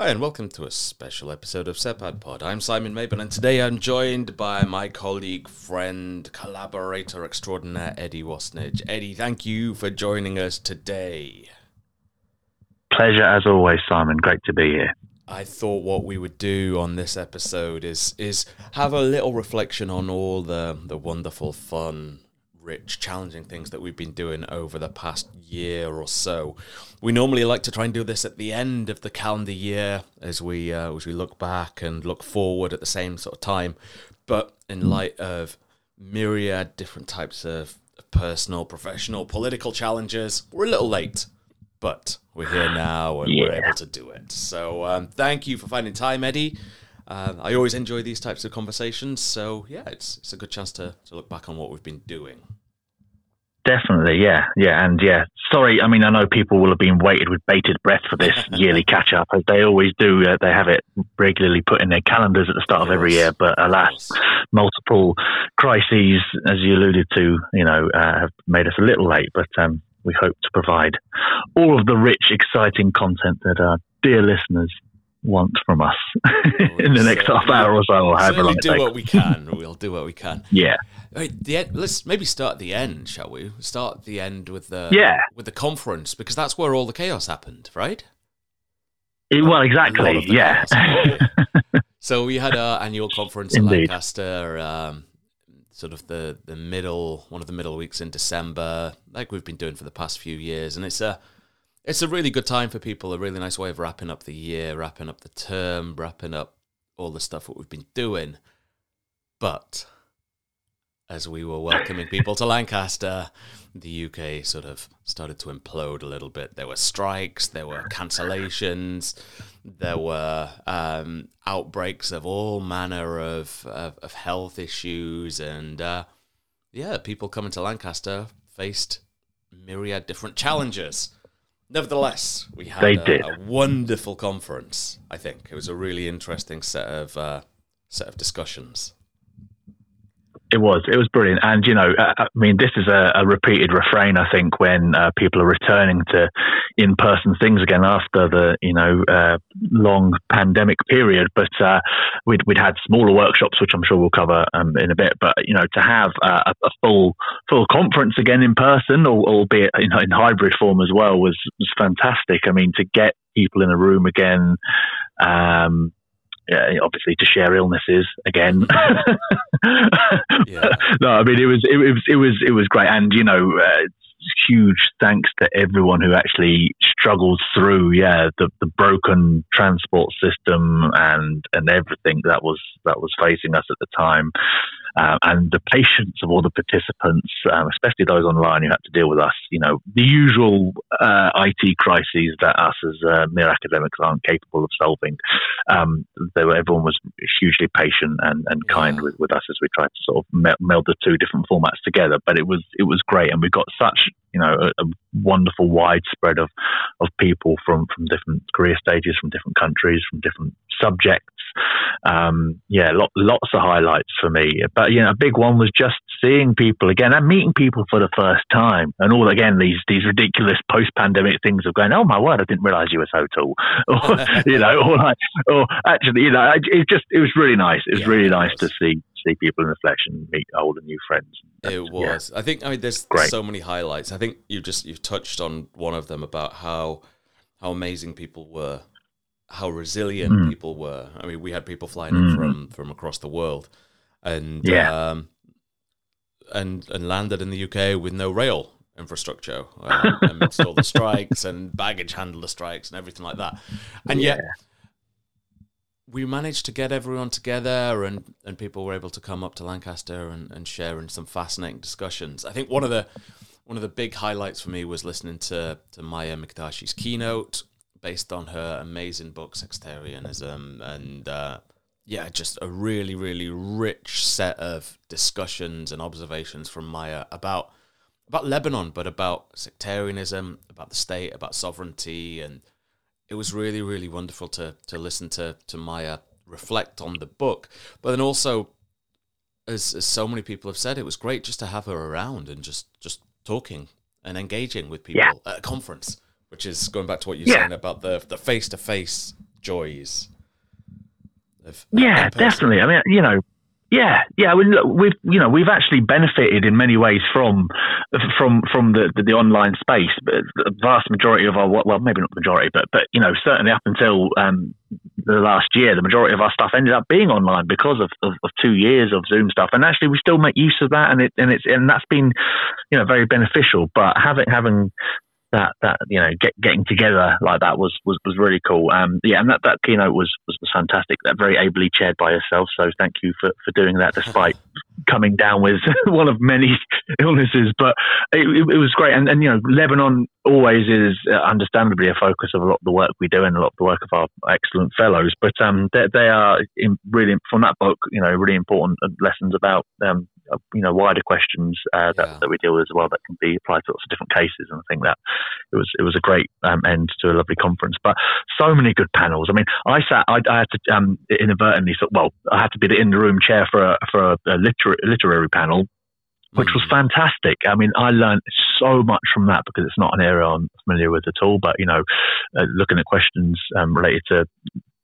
Hi, and welcome to a special episode of SEPAD Pod. I'm Simon Mabon, and today I'm joined by my colleague, friend, collaborator extraordinaire, Eddie Wastnidge. Eddie, thank you for joining us today. Pleasure as always, Simon. Great to be here. I thought what we would do on this episode is is have a little reflection on all the the wonderful, fun, rich, challenging things that we've been doing over the past year or so. We normally like to try and do this at the end of the calendar year as we uh, as we look back and look forward at the same sort of time. But in light of myriad different types of personal, professional, political challenges, we're a little late. But we're here now and yeah. we're able to do it. So um, thank you for finding time, Eddie. Uh, I always enjoy these types of conversations. So yeah, it's it's a good chance to, to look back on what we've been doing. Definitely, yeah, yeah, and yeah. Sorry, I mean, I know people will have been waited with bated breath for this yearly catch up, as they always do. Uh, they have it regularly put in their calendars at the start of, of every year, but alas, multiple crises, as you alluded to, you know, uh, have made us a little late. But um, we hope to provide all of the rich, exciting content that our dear listeners want from us in the next half hour or so, or however long do what we can. We'll do what we can. Yeah. Right, the end, let's maybe start at the end, shall we? Start the end with the yeah with the conference because that's where all the chaos happened, right? It, well, exactly. Yeah. so we had our annual conference in Lancaster, um, sort of the the middle one of the middle weeks in December, like we've been doing for the past few years, and it's a it's a really good time for people. A really nice way of wrapping up the year, wrapping up the term, wrapping up all the stuff that we've been doing. But as we were welcoming people to Lancaster, the UK sort of started to implode a little bit. There were strikes, there were cancellations, there were um, outbreaks of all manner of, of, of health issues, and uh, yeah, people coming to Lancaster faced myriad different challenges. Nevertheless, we had a, a, wonderful conference. I think it was a really interesting set of uh, set of discussions. It was. It was brilliant. And, you know, uh, I mean, this is a, a repeated refrain, I think, when uh, people are returning to in person things again after the, you know, uh, long pandemic period. But uh, we'd, we'd had smaller workshops, which I'm sure we'll cover um, in a bit. But, you know, to have a, a full full conference again in person, albeit in, in hybrid form as well, was, was fantastic. I mean, to get people in a room again, um, uh, obviously to share illnesses again. yeah. No, I mean it was it, was it was it was great, and you know, uh, huge thanks to everyone who actually struggled through, yeah, the, the broken transport system and and everything that was that was facing us at the time uh, and the patience of all the participants, um, especially those online who had to deal with us, you know, the usual uh, IT crises that us as uh, mere academics aren't capable of solving. Um, were, everyone was hugely patient and, and kind yeah. with, with us as we tried to sort of meld the two different formats together. But it was it was great, and we got such you know a, a wonderful widespread of of people from from different career stages, from different countries, from different subjects. Um, yeah, lot, lots of highlights for me. But you know, a big one was just seeing people again and meeting people for the first time, and all again these these ridiculous post pandemic things of going, oh my word, I didn't realise you were so tall, or, you know, or like, or actually, you know, it just it was really nice. It was yeah, really nice was. to see see people in reflection, meet old and new friends. It was. Yeah. I think. I mean, there's, there's so many highlights. I think you just you've touched on one of them about how how amazing people were how resilient mm. people were. I mean, we had people flying mm. in from from across the world, and yeah. Um, and and landed in the UK with no rail infrastructure uh, amidst all the strikes and baggage handler strikes and everything like that. And yeah. yet we managed to get everyone together and, and people were able to come up to Lancaster and, and share in some fascinating discussions. I think one of the one of the big highlights for me was listening to, to Maya Mikdashi's keynote based on her amazing book Sextarianism, and uh, yeah, just a really really rich set of discussions and observations from Maya about about Lebanon, but about sectarianism, about the state, about sovereignty, and it was really really wonderful to to listen to to Maya reflect on the book, but then also. As, as so many people have said, it was great just to have her around and just, just talking and engaging with people yeah. at a conference which is going back to what you're yeah. saying about the the face to face joys. Of, yeah, definitely. I mean, you know, yeah, yeah. I mean, look, we've you know we've actually benefited in many ways from from from the, the, the online space. But the vast majority of our well, maybe not the majority, but but you know certainly up until um, the last year, the majority of our stuff ended up being online because of, of, of, two years of Zoom stuff. And actually, we still make use of that, and it and it's and that's been you know very beneficial. But having having that that you know get, getting together like that was was, was really cool. Um, yeah, and that, that keynote was, was, fantastic. That very ably chaired by yourself. So thank you for, for doing that, despite coming down with one of many illnesses. But it, it, it was great. And, and you know, Lebanon always is uh, understandably a focus of a lot of the work we do and a lot of the work of our excellent fellows. But um, they, they are really from that book, you know, really important lessons about um, you know wider questions uh, that, yeah. that we deal with as well that can be applied to lots of different cases. And I think that it was it was a great um, end to a lovely conference. But so many good panels. I mean, I sat I, I had to um, inadvertently well I had to be the in the room chair for a, for a, a literary, literary panel which was mm. fantastic. I mean, I learned so much from that because it's not an area I'm familiar with at all. But you know, uh, looking at questions um, related to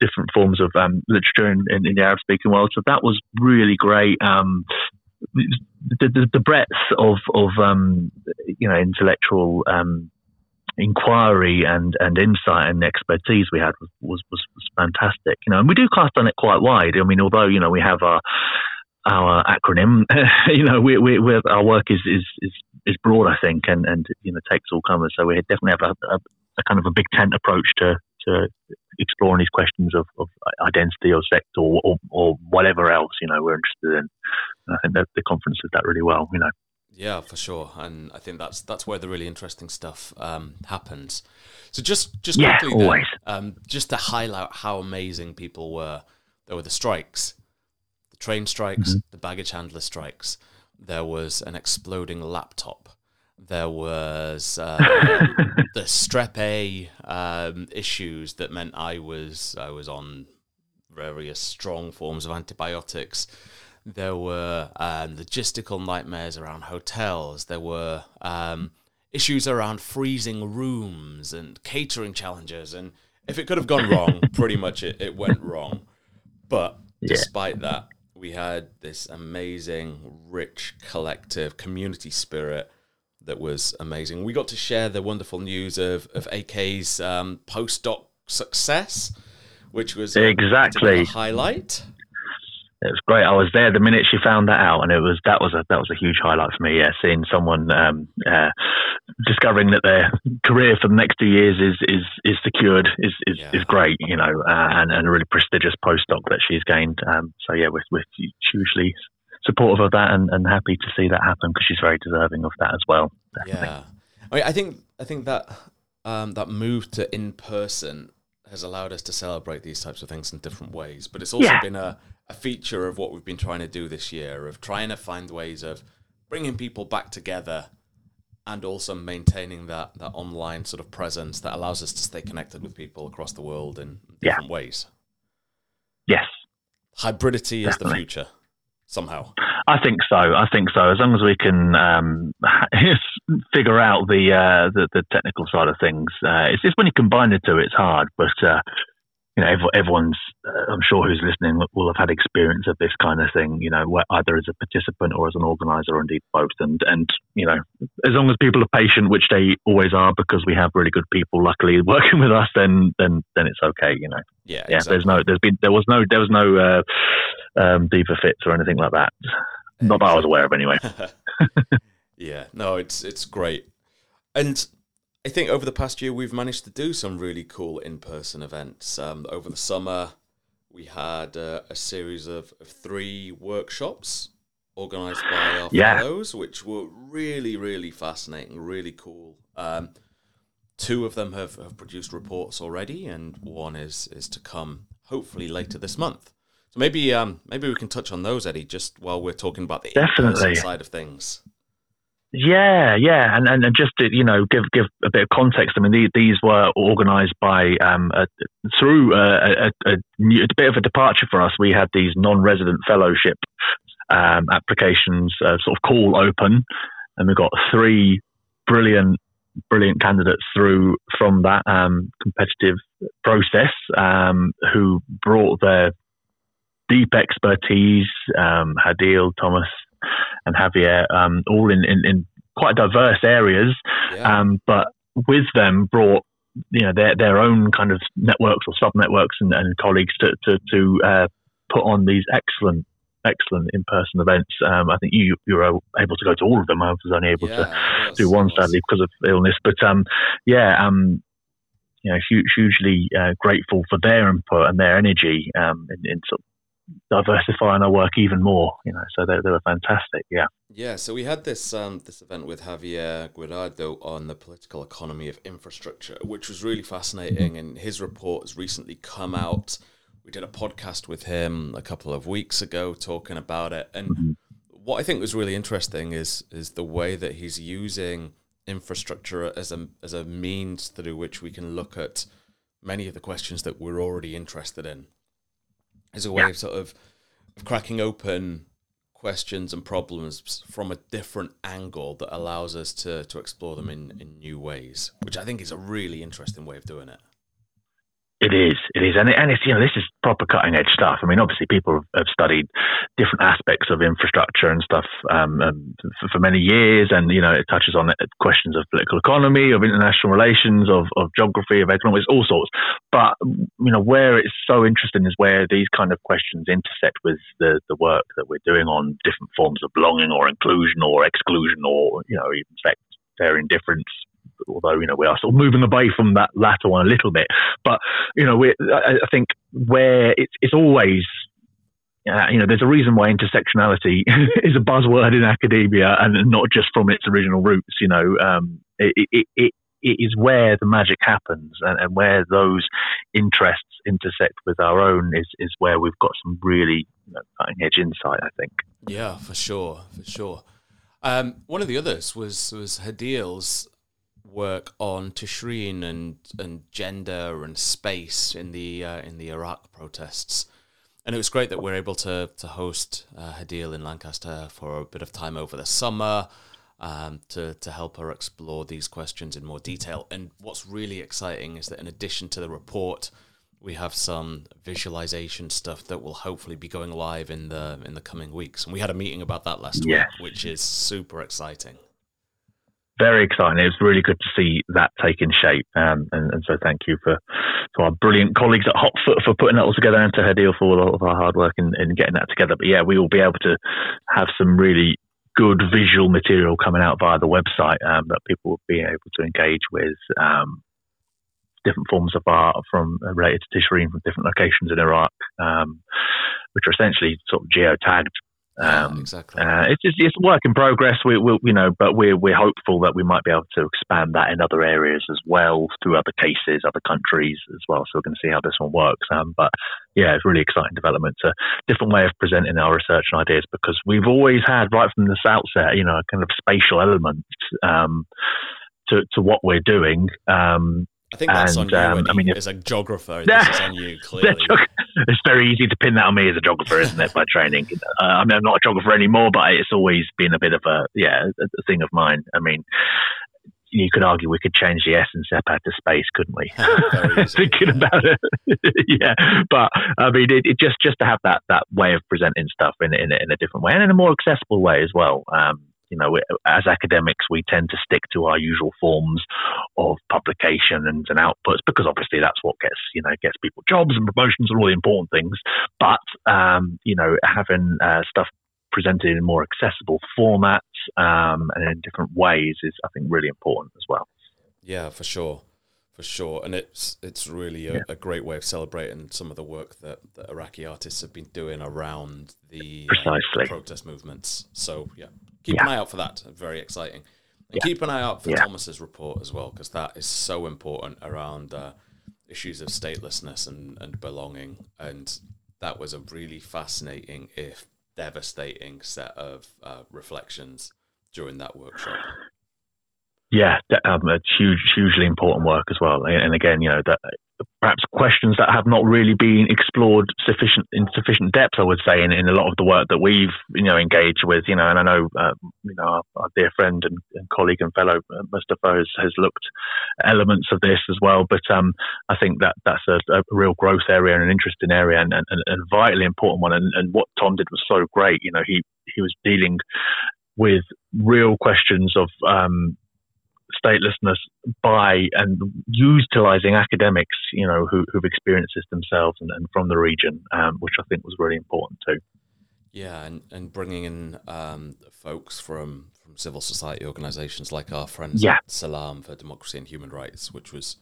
different forms of um, literature in, in, in, the Arab speaking world, so that was really great. Um, the, the, the breadth of of um, you know intellectual um, inquiry and, and insight and expertise we had was, was, was fantastic. You know, and we do cast on it quite wide. I mean, although you know we have our our acronym, you know, we, we, our work is, is, is, is broad, I think, and, and you know takes all comers. So we definitely have a, a, a kind of a big tent approach to to exploring these questions of, of identity or sex or, or, or whatever else you know we're interested in. And I think that the conference did that really well. You know. Yeah, for sure, and I think that's that's where the really interesting stuff um, happens. So just just yeah, quickly, then, um, just to highlight how amazing people were. There were the strikes, the train strikes, mm-hmm. the baggage handler strikes. There was an exploding laptop there was uh, the strep A um, issues that meant I was I was on various strong forms of antibiotics. There were um, logistical nightmares around hotels. There were um, issues around freezing rooms and catering challenges. And if it could have gone wrong, pretty much it, it went wrong. But yeah. despite that, we had this amazing, rich, collective community spirit that was amazing. We got to share the wonderful news of, of AK's um, postdoc success, which was exactly a highlight. It was great. I was there the minute she found that out, and it was that was a that was a huge highlight for me. Yeah, seeing someone um, uh, discovering that their career for the next two years is is is secured is is, yeah. is great. You know, uh, and, and a really prestigious postdoc that she's gained. Um, so yeah, we're, we're hugely supportive of that and, and happy to see that happen because she's very deserving of that as well. Definitely. Yeah, I, mean, I think I think that um, that move to in person has allowed us to celebrate these types of things in different ways. But it's also yeah. been a, a feature of what we've been trying to do this year of trying to find ways of bringing people back together and also maintaining that that online sort of presence that allows us to stay connected with people across the world in different yeah. ways. Yes. Hybridity Definitely. is the future somehow. I think so. I think so. As long as we can um, figure out the, uh, the, the technical side of things, uh, it's, it's when you combine the two, it's hard. But uh, you know, everyone's, uh, I'm sure who's listening will have had experience of this kind of thing, you know, either as a participant or as an organizer or indeed both. And, and, you know, as long as people are patient, which they always are because we have really good people, luckily working with us, then, then, then it's okay, you know. Yeah. Yeah. Exactly. There's no, there's been, there was no, there was no, uh, um, diva fits or anything like that. Not that I was aware of anyway. yeah. No, it's, it's great. And I think over the past year we've managed to do some really cool in-person events. Um, over the summer, we had uh, a series of, of, three workshops organised by our yeah. fellows, which were really, really fascinating, really cool. Um, two of them have, have produced reports already, and one is is to come hopefully later this month. So maybe um, maybe we can touch on those, Eddie, just while we're talking about the Definitely. side of things. Yeah, yeah, and, and just to you know give give a bit of context. I mean, these, these were organised by um, a, through a, a, a, new, a, bit of a departure for us. We had these non-resident fellowship um, applications uh, sort of call open, and we got three brilliant brilliant candidates through from that um, competitive process um, who brought their deep expertise, um, Hadil, Thomas, and Javier, um, all in, in, in, quite diverse areas, yeah. Um, but with them brought you know their their own kind of networks or sub networks and, and, colleagues to to, to uh, put on these excellent excellent in person events. Um, I think you you were able to go to all of them. I was only able yeah, to do one sadly because of illness. But um, yeah, um, you know, hugely uh, grateful for their input and their energy um, in, in sort of diversifying our work even more. You know, so they, they were fantastic. Yeah. Yeah. So we had this um, this event with Javier Guirado on the political economy of infrastructure, which was really fascinating. And his report has recently come out. We did a podcast with him a couple of weeks ago talking about it. And mm-hmm. what I think was really interesting is is the way that he's using infrastructure as a as a means through which we can look at many of the questions that we're already interested in as a way yeah. of sort of, of cracking open questions and problems from a different angle that allows us to to explore them in, in new ways, which I think is a really interesting way of doing it. It is, it is, and, and it's you know this is proper cutting edge stuff. I mean, obviously people have studied different aspects of infrastructure and stuff um, um, for, for, many years, and you know it touches on questions of political economy, of international relations, of, of geography, of economics, all sorts. But you know where it's so interesting is where these kind of questions intersect with the the work that we're doing on different forms of belonging or inclusion or exclusion or you know even sex, their indifference although you know we are sort of moving away from that latter one a little bit. But you know, we I, I think where it's it's always uh, you know, there's a reason why intersectionality is a buzzword in academia and not just from its original roots. You know, um, it, it, it, it is where the magic happens and, and, where those interests intersect with our own is, is where we've got some really you know, cutting edge insight, I think. Yeah, for sure, for sure. Um, one of the others was was Hadil's work on Tishreen and and gender and space in the uh, in the Iraq protests, and it was great that we're able to to host uh, Hadil in Lancaster for a bit of time over the summer. Um, to to help her explore these questions in more detail. And what's really exciting is that in addition to the report, we have some visualization stuff that will hopefully be going live in the in the coming weeks. And we had a meeting about that last yes. week, which is super exciting very exciting. It was really good to see that taking shape. Um, and, and, so thank you for to our brilliant colleagues at Hotfoot for putting that all together and to Hadil for all of our hard work in, in getting that together. But yeah, we will be able to have some really good visual material coming out via the website um, that people will be able to engage with. Um, different forms of art from uh, related to Tishreen from different locations in Iraq, um, which are essentially sort of geotagged um, exactly. Uh, it's just it's a work in progress. We will, you know, but we're we're hopeful that we might be able to expand that in other areas as well through other cases, other countries as well. So we're going to see how this one works. Um, but yeah, it's really exciting development. It's a different way of presenting our research and ideas because we've always had right from the outset, you know, a kind of spatial element um, to to what we're doing. Um, I think that's and, on you. Um, I mean, as a geographer, this is on you. Clearly, it's very easy to pin that on me as a geographer, isn't it? By training, uh, I mean, I'm not a geographer anymore, but it's always been a bit of a yeah, a, thing of mine. I mean, you could argue we could change the S and out to space, couldn't we? Thinking about it, yeah. But I mean, it, it, just just to have that that way of presenting stuff in in, in a different way and in a more accessible way as well. Um, you know, as academics, we tend to stick to our usual forms of publication and, and outputs because obviously that's what gets, you know, gets people jobs and promotions and all the important things. But, um, you know, having uh, stuff presented in more accessible formats um, and in different ways is, I think, really important as well. Yeah, for sure for sure. And it's it's really a, yeah. a, great way of celebrating some of the work that, that Iraqi artists have been doing around the, uh, protest movements. So yeah, keep yeah. an eye out for that. Very exciting. And yeah. keep an eye out for Thomas's report as well, because that is so important around uh, issues of statelessness and, and belonging. And that was a really fascinating, if devastating, set of uh, reflections during that workshop. Yeah, um, it's huge, hugely important work as well. And again, you know, that perhaps questions that have not really been explored sufficient in sufficient depth. I would say in, in a lot of the work that we've you know engaged with. You know, and I know uh, you know our, our, dear friend and, and, colleague and fellow uh, Mustafa has, has, looked elements of this as well. But um, I think that that's a, a, real growth area and an interesting area and, and, and a vitally important one. And, and what Tom did was so great. You know, he he was dealing with real questions of um, statelessness by and utilizing academics, you know, who, have experienced this themselves and, and from the region, um, which I think was really important too. Yeah, and, and bringing in um, folks from, from civil society organizations like our friends yeah. at Salam for Democracy and Human Rights, which was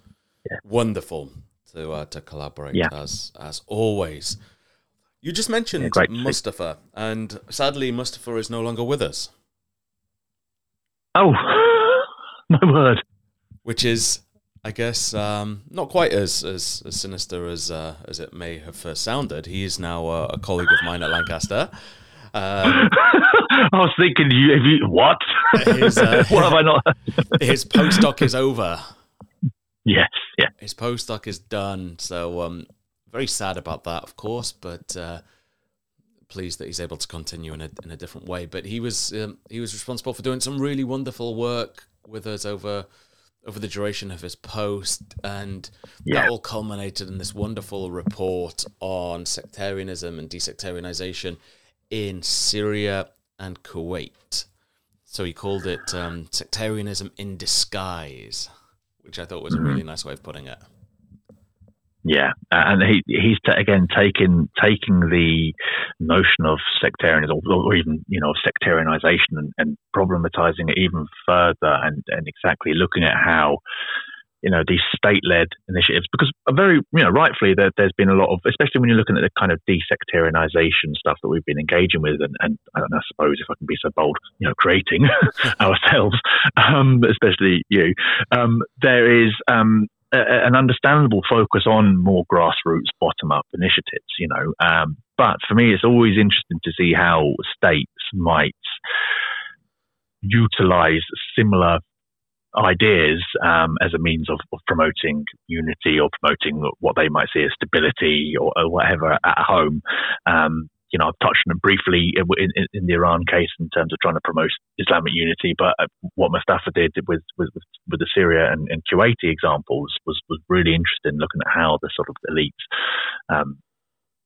yeah. wonderful to uh, to collaborate yeah. as as always. You just mentioned Mustafa, and sadly, Mustafa is no longer with us. Oh, my word. Which is, I guess, um, not quite as, as, as sinister as uh, as it may have first sounded. He is now uh, a colleague of mine at Lancaster. Um, I was thinking, you, have you what? His, uh, what have I not? his postdoc is over. Yes, yeah. His postdoc is done. So, um, very sad about that, of course, but uh, pleased that he's able to continue in a in a different way. But he was um, he was responsible for doing some really wonderful work with us over over the duration of his post, and yeah. that all culminated in this wonderful report on sectarianism and desectarianization in Syria and Kuwait. So he called it um, sectarianism in disguise, which I thought was a really mm-hmm. nice way of putting it. Yeah, and he he's t- again taking taking the notion of sectarianism, or, or even you know sectarianization, and, and problematizing it even further, and and exactly looking at how you know these state-led initiatives because very you know rightfully there, has been a lot of especially when you're looking at the kind of desectarianization stuff that we've been engaging with and, and I don't know I suppose if I can be so bold you know creating ourselves um, especially you um, there is um, an understandable focus on more grassroots, bottom up initiatives, you know. Um, but for me, it's always interesting to see how states might utilize similar ideas um, as a means of, of, promoting unity or promoting what they might see as stability or, or whatever at home. Um, you know, I've touched on it briefly in, in, in, the Iran case in terms of trying to promote Islamic unity, but uh, what Mustafa did with with, with the Syria and, and Kuwaiti examples was was really interesting, looking at how the sort of elites um,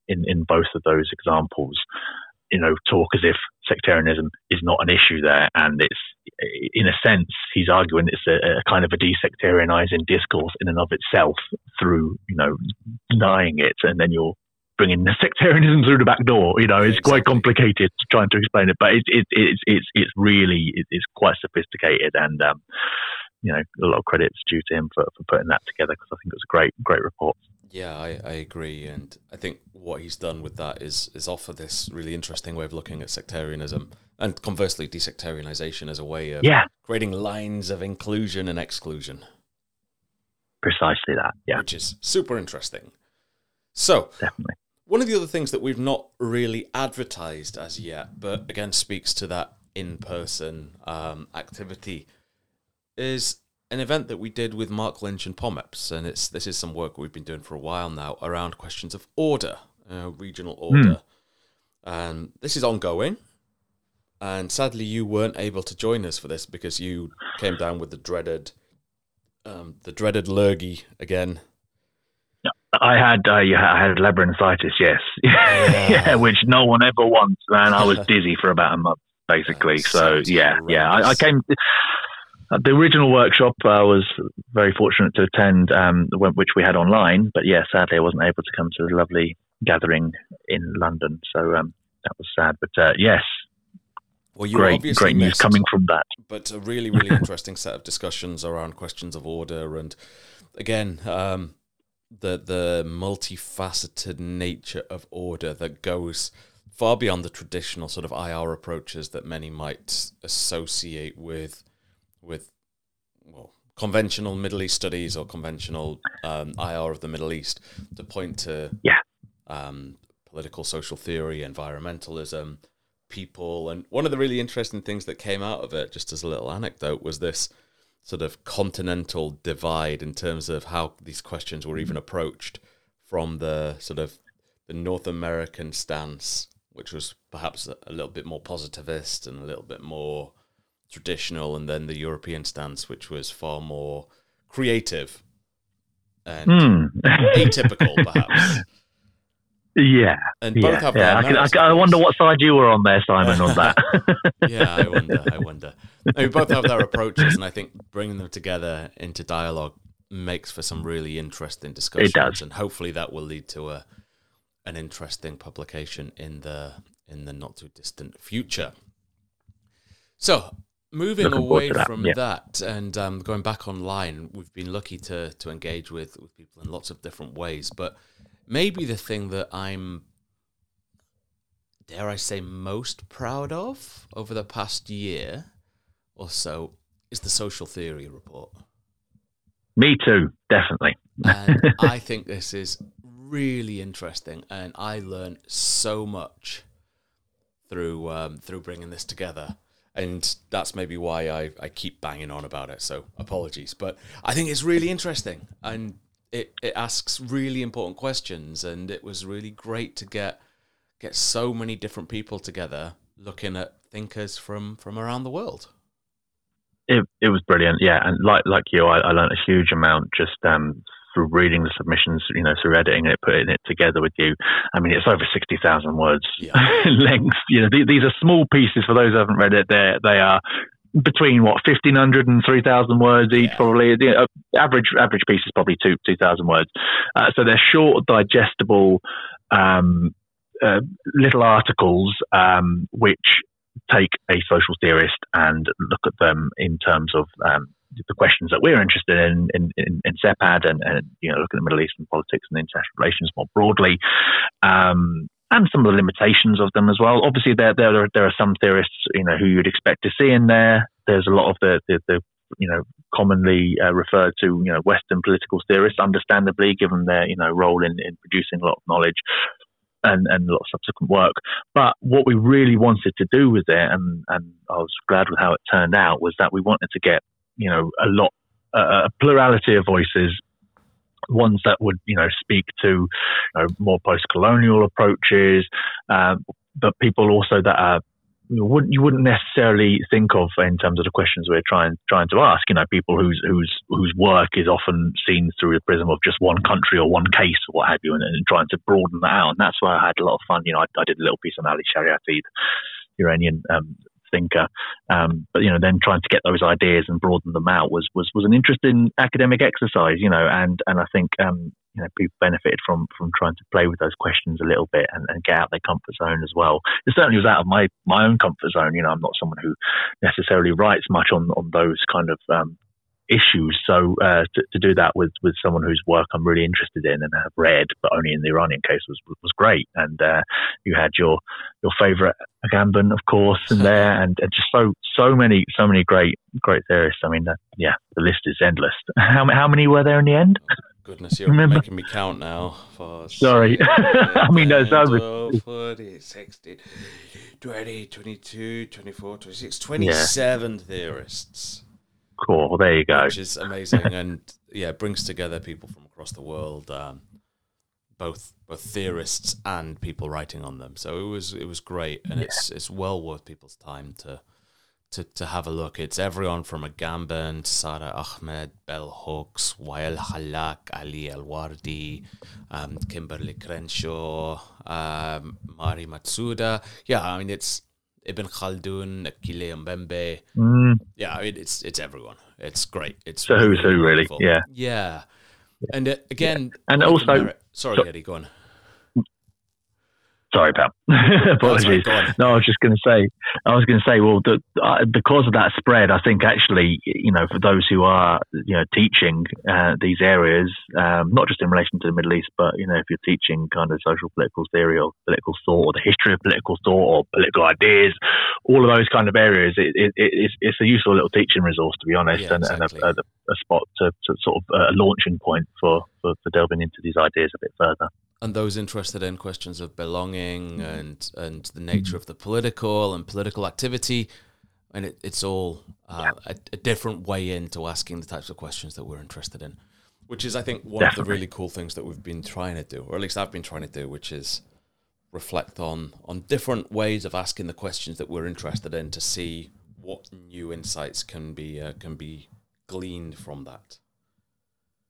in in both of those examples, you know, talk as if sectarianism is not an issue there, and it's in a sense he's arguing it's a, a kind of a desectarianizing discourse in and of itself through you know denying it, and then you're bringing the sectarianism through the back door. You know, it's exactly. quite complicated trying to explain it, but it's it, it's it's it's really it's quite sophisticated, and um, you know, a lot of credits due to him for, for putting that together because I think it was a great great report. Yeah, I, I agree, and I think what he's done with that is is offer this really interesting way of looking at sectarianism, and conversely, desectarianization as a way of yeah. creating lines of inclusion and exclusion. Precisely that, yeah, which is super interesting. So, definitely one of the other things that we've not really advertised as yet, but again speaks to that in person um, activity, is an event that we did with Marc Lynch and POMEPS. And it's this is some work we've been doing for a while now around questions of order, uh, regional hmm. order. Mm. And this is ongoing. And sadly, you weren't able to join us for this because you came down with the dreaded, um, the dreaded lurgy again I had uh, I had labyrinthitis, yes, yeah. yeah, which no one ever wants, man. I was dizzy for about a month, basically. so yeah, yeah, I, I came. The original workshop I uh, was very fortunate to attend, um, which we had online. But yeah, sadly, I wasn't able to come to the lovely gathering in London. So um, that was sad. But uh, yes, well, you great, great news missed, coming from that. But a really, really interesting set of discussions around questions of order, and again, um, the the multifaceted nature of order that goes far beyond the traditional sort of IR approaches that many might associate with with well conventional Middle East studies or conventional um, IR of the Middle East to point to yeah. um, political social theory, environmentalism, people, and one of the really interesting things that came out of it, just as a little anecdote, was this sort of continental divide in terms of how these questions were even approached from the sort of the North American stance, which was perhaps a, little bit more positivist and a little bit more traditional, and then the European stance, which was far more creative and mm. atypical, perhaps. Yeah, and both yeah, have yeah. I, can, I, I, wonder what side you were on there, Simon, on that. yeah, I wonder. I wonder. Mean, both have their approaches, and I think bringing them together into dialogue makes for some really interesting discussions. It does, and hopefully that will lead to a an interesting publication in the in the not too distant future. So, moving Looking away that. from yeah. that and um, going back online, we've been lucky to to engage with with people in lots of different ways, but maybe the thing that I'm, dare I say, most proud of over the past year or so is the social theory report. Me too, definitely. and I think this is really interesting, and I learned so much through um, through bringing this together. And that's maybe why I, I keep banging on about it. So apologies, but I think it's really interesting, and it, it asks really important questions, and it was really great to get get so many different people together looking at thinkers from from around the world. It it was brilliant, yeah, and like like you, I, I learned a huge amount just um, through reading the submissions, you know, through editing it, putting it together with you. I mean, it's over sixty thousand words yeah. length. You know, th- these are small pieces for those who haven't read it. They they are between what 1500 and 3000 words each yeah. probably you know, average average piece is probably 2 2000 words uh, so they're short digestible um, uh, little articles um, which take a social theorist and look at them in terms of um, the questions that we're interested in in, in, in SEPAD and, and, you know look at the Middle Eastern politics and international relations more broadly um, and some of the limitations of them as well. Obviously, there there are, there are some theorists you know who you'd expect to see in there. There's a lot of the the, the you know commonly uh, referred to you know Western political theorists, understandably given their you know role in, in producing a lot of knowledge. And, and a lot of subsequent work. But what we really wanted to do with it, and, and I was glad with how it turned out, was that we wanted to get, you know, a lot, uh, a plurality of voices ones that would you know speak to you know, more post-colonial approaches, uh, but people also that are wouldn't you wouldn't necessarily think of in terms of the questions we're trying trying to ask. You know, people whose whose whose work is often seen through the prism of just one country or one case or what have you, and, and trying to broaden that out. And that's why I had a lot of fun. You know, I, I did a little piece on Ali Shariati, Iranian um, thinker. Um, but you know, then trying to get those ideas and broaden them out was was was an interesting academic exercise. You know, and and I think um, you know people benefited from from trying to play with those questions a little bit and, and get out their comfort zone as well. It certainly was out of my my own comfort zone. You know, I'm not someone who necessarily writes much on on those kind of um, issues. So uh, to, to, do that with, with someone whose work I'm really interested in and have read, but only in the Iranian case, was was great. And uh, you had your your favourite Agamben, of course, in there, and, and, just so so many so many great great theorists. I mean, uh, yeah, the list is endless. How how many were there in the end? Goodness, you're Remember? making me count now. For Sorry. I mean, no, so 12, 40, 16, 20, 22, 24, 26, 27 yeah. theorists. Cool. There you go. Which is amazing, and yeah, brings together people from across the world, um, both both theorists and people writing on them. So it was it was great, and yeah. it's it's well worth people's time to to to have a look. It's everyone from Agamben, Sara Ahmed, Bell Hooks, Wael Hallaq, Ali Alwardi, um, Kimberly Crenshaw, um, Mari Matsuda. Yeah, I mean it's Ibn Khaldun, Achille Mbembe. Mm. Yeah, I mean, it's it's everyone. It's great. It's so who's who, really? Yeah. Yeah. And uh, again, yeah. and also, sorry, so, Eddie, go on. Sorry, pal. Apologies. no, I was just going to say, I was going to say, well, the, uh, because of that spread, I think actually, you know, for those who are, you know, teaching uh, these areas, um, not just in relation to the Middle East, but you know, if you're teaching kind of social political theory or political thought or the history of political thought or political ideas, all of those kind of areas, it, it, it's, it's, a useful little teaching resource, to be honest, yeah, and, exactly. and a, a, a, spot to, to sort of uh, a launching point for, for, for delving into these ideas a bit further and those interested in questions of belonging and and the nature of the political and political activity and it, it's all uh, a, a, different way into asking the types of questions that we're interested in, which is, I think, one Definitely. of the really cool things that we've been trying to do, or at least I've been trying to do, which is reflect on on different ways of asking the questions that we're interested in to see what new insights can be uh, can be gleaned from that.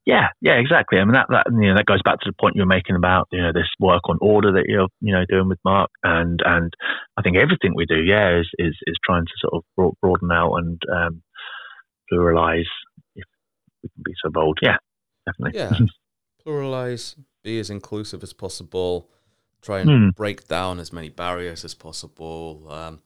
Yeah, yeah, exactly. I mean that that you know that goes back to the point you were making about you know this work on order that you're you know doing with Marc, and and I think everything we do, yeah, is is, is trying to sort of broaden out and um, pluralize, if we can be so bold. Yeah, definitely. Yeah, pluralize, be as inclusive as possible, try and mm. break down as many barriers as possible. Um,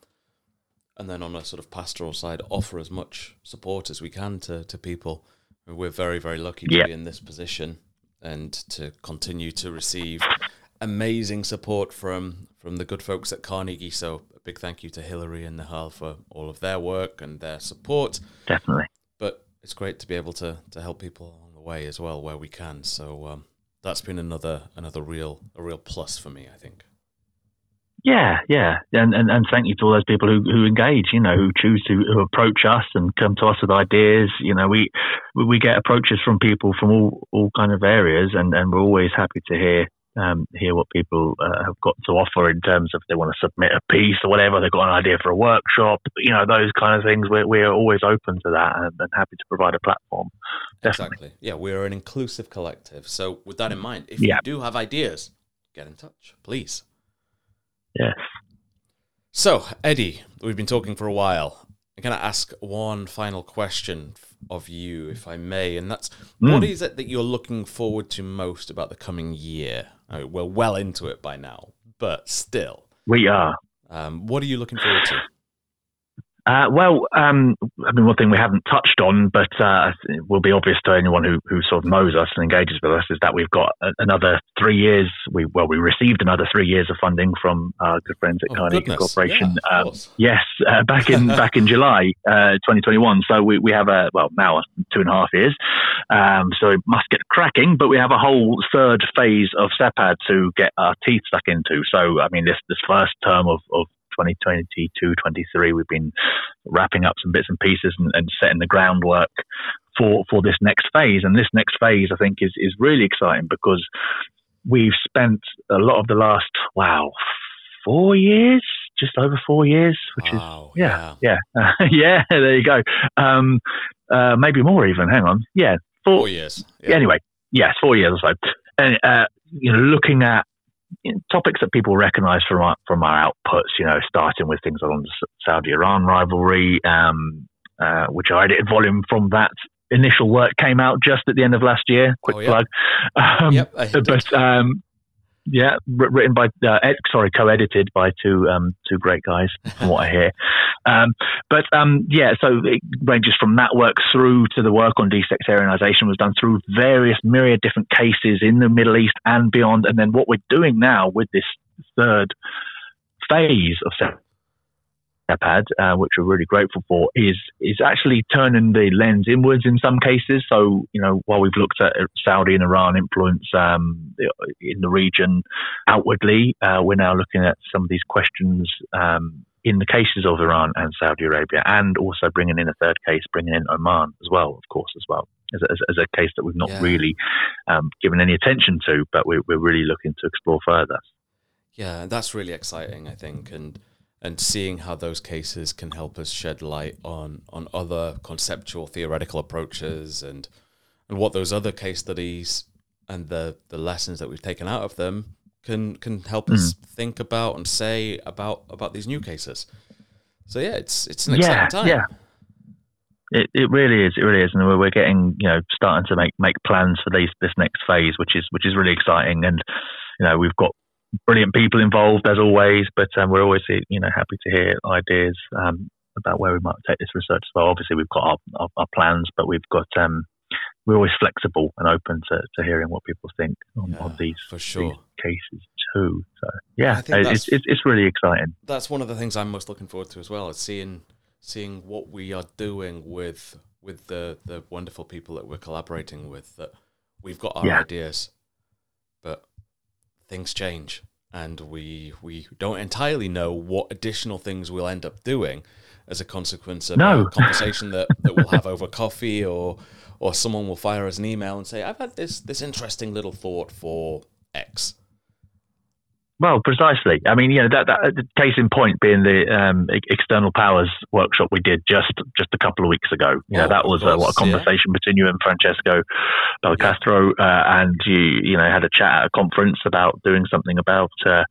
and then on a sort of pastoral side, offer as much support as we can to, to people. We're very, very lucky to be in this position and to continue to receive amazing support from from the good folks at Carnegie. So a big thank you to Hillary and Nihal for all of their work and their support. Definitely. But it's great to be able to to help people along the way as well where we can. So um, that's been another another real a real plus for me, I think. Yeah, yeah, and, and and thank you to all those people who, who engage, you know, who choose to who approach us and come to us with ideas. You know, we we get approaches from people from all all kind of areas, and, and we're always happy to hear um, hear what people uh, have got to offer in terms of they want to submit a piece or whatever. They've got an idea for a workshop, you know, those kind of things. We're we're always open to that and, and happy to provide a platform. Definitely. Exactly. Yeah, we're an inclusive collective. So with that in mind, if yeah. you do have ideas, get in touch, please. Yes. So, Eddie, we've been talking for a while. I'm going to ask one final question of you, if I may, and that's mm. what is it that you're looking forward to most about the coming year? I mean, we're well into it by now, but still. We are. Um, what are you looking forward to? Uh, well, um, I mean, one thing we haven't touched on, but uh, will be obvious to anyone who, who sort of knows us and engages with us, is that we've got another three years. We well, we received another three years of funding from our good friends at oh, Carnegie goodness. Corporation. Yeah, um, yes, uh, back in back in July uh, 2021. So we, we have a well now two and a half years. Um, so we must get cracking. But we have a whole third phase of SEPAD to get our teeth stuck into. So I mean, this this first term of, of 2022, 23, we've been wrapping up some bits and pieces and, and setting the groundwork for, for this next phase. And this next phase, I think, is, is really exciting because we've spent a lot of the last, wow, four years, just over four years, which wow, is, yeah, yeah, yeah, yeah, there you go. Um, uh, maybe more even, hang on. Yeah, four, four years. Yeah. Anyway, yes, four years or so. And, uh, you know, looking at topics that people recognise from our from our outputs. You know, starting with things on the Saudi-Iran rivalry, um, uh, which I edited volume from that initial work came out just at the end of last year. Quick oh, plug. Um, yep, but um, yeah, written by uh, ed, sorry, co-edited by two um, two great guys, from what I hear. Um, but um, yeah, so it ranges from that work through to the work on desectarianization was done through various myriad different cases in the Middle East and beyond. And then what we're doing now with this third phase of had, uh, which we're really grateful for, is is actually turning the lens inwards in some cases. So, you know, while we've looked at Saudi and Iran influence um, in the region outwardly, uh, we're now looking at some of these questions um, in the cases of Iran and Saudi Arabia, and also bringing in a third case, bringing in Oman as well, of course, as well. As a, as a case that we've not yeah. really um, given any attention to, but we're, we're really looking to explore further. Yeah, that's really exciting, I think. And and seeing how those cases can help us shed light on on other conceptual theoretical approaches and and what those other case studies and the the lessons that we've taken out of them can can help mm. us think about and say about about these new cases. So yeah, it's it's an exciting yeah, time. Yeah. It, it really is. It really is, and we're getting you know starting to make make plans for these this next phase, which is which is really exciting. And you know we've got brilliant people involved as always, but um, we're always you know happy to hear ideas um, about where we might take this research. So obviously we've got our, our, our plans, but we've got um, we're always flexible and open to, to hearing what people think on, yeah, on these, for sure. These cases too. So yeah, it's, it's, it's really exciting. That's one of the things I'm most looking forward to as well. Is seeing seeing what we are doing with with the the wonderful people that we're collaborating with. That we've got our yeah. ideas, but things change and we we don't entirely know what additional things we'll end up doing as a consequence of no. a conversation that, that we'll have over coffee or or someone will fire us an email and say, I've had this this interesting little thought for X. Well, precisely. I mean, you know, that, that case in point being the um, external powers workshop we did just just a couple of weeks ago. You know, oh, that was course, uh, what a conversation yeah. between you and Francesco Belcastro, yeah. uh, and you you know had a chat at a conference about doing something about uh,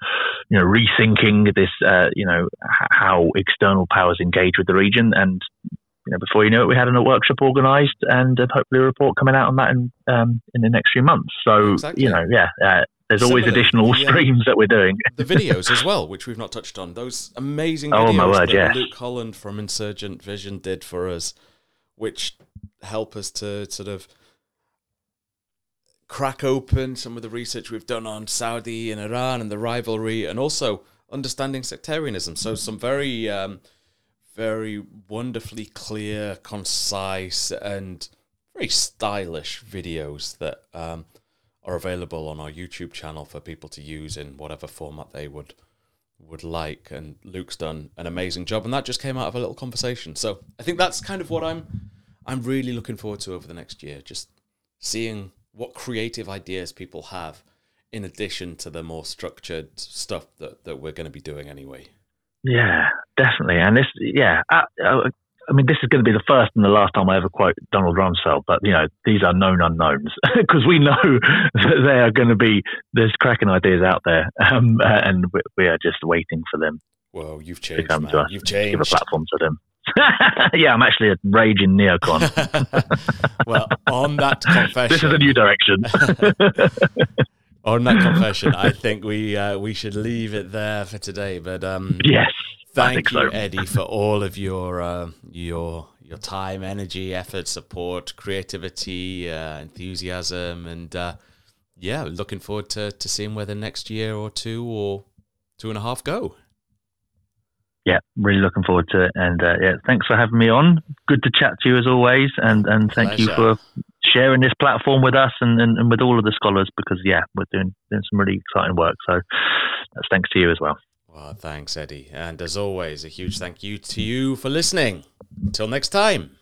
you know rethinking this uh, you know how external powers engage with the region, and you know before you know it, we had a workshop organised and uh, hopefully a report coming out on that in um, in the next few months. So exactly. you know, yeah uh, there's always additional the, streams that we're doing. the videos as well, which we've not touched on. Those amazing videos oh, my word, that yes. Luke Holland from Insurgent Vision did for us, which help us to sort of crack open some of the research we've done on Saudi and Iran and the rivalry, and also understanding sectarianism. So some very, um, very wonderfully clear, concise, and very stylish videos that. Um, are available on our YouTube channel for people to use in whatever format they would would like. And Luke's done an amazing job, and that just came out of a little conversation. So I think that's kind of what I'm I'm really looking forward to over the next year. Just seeing what creative ideas people have in addition to the more structured stuff that, that we're going to be doing anyway. Yeah, definitely. And this, yeah, I mean, this is going to be the first and the last time I ever quote Donald Rumsfeld, but you know, these are known unknowns because we know that they are going to be there's cracking ideas out there, um, and we, we, are just waiting for them. Well, you've changed, to man. to. You've changed. Give a platform to them. yeah, I'm actually a raging neocon. well, on that confession, this is a new direction. On that confession, I think we uh, we should leave it there for today. But um, yes, Thank you, so. Eddie, for all of your uh, your your time, energy, effort, support, creativity, uh, enthusiasm, and uh, yeah, looking forward to to seeing where the next year or two or two and a half go. Yeah, really looking forward to it, and uh, yeah, thanks for having me on. Good to chat to you as always, and and thank Pleasure. you for sharing this platform with us and, and, and with all of the scholars because yeah, we're doing doing some really exciting work. So that's thanks to you as well. Well, thanks, Eddie. And as always, a huge thank you to you for listening. Until next time.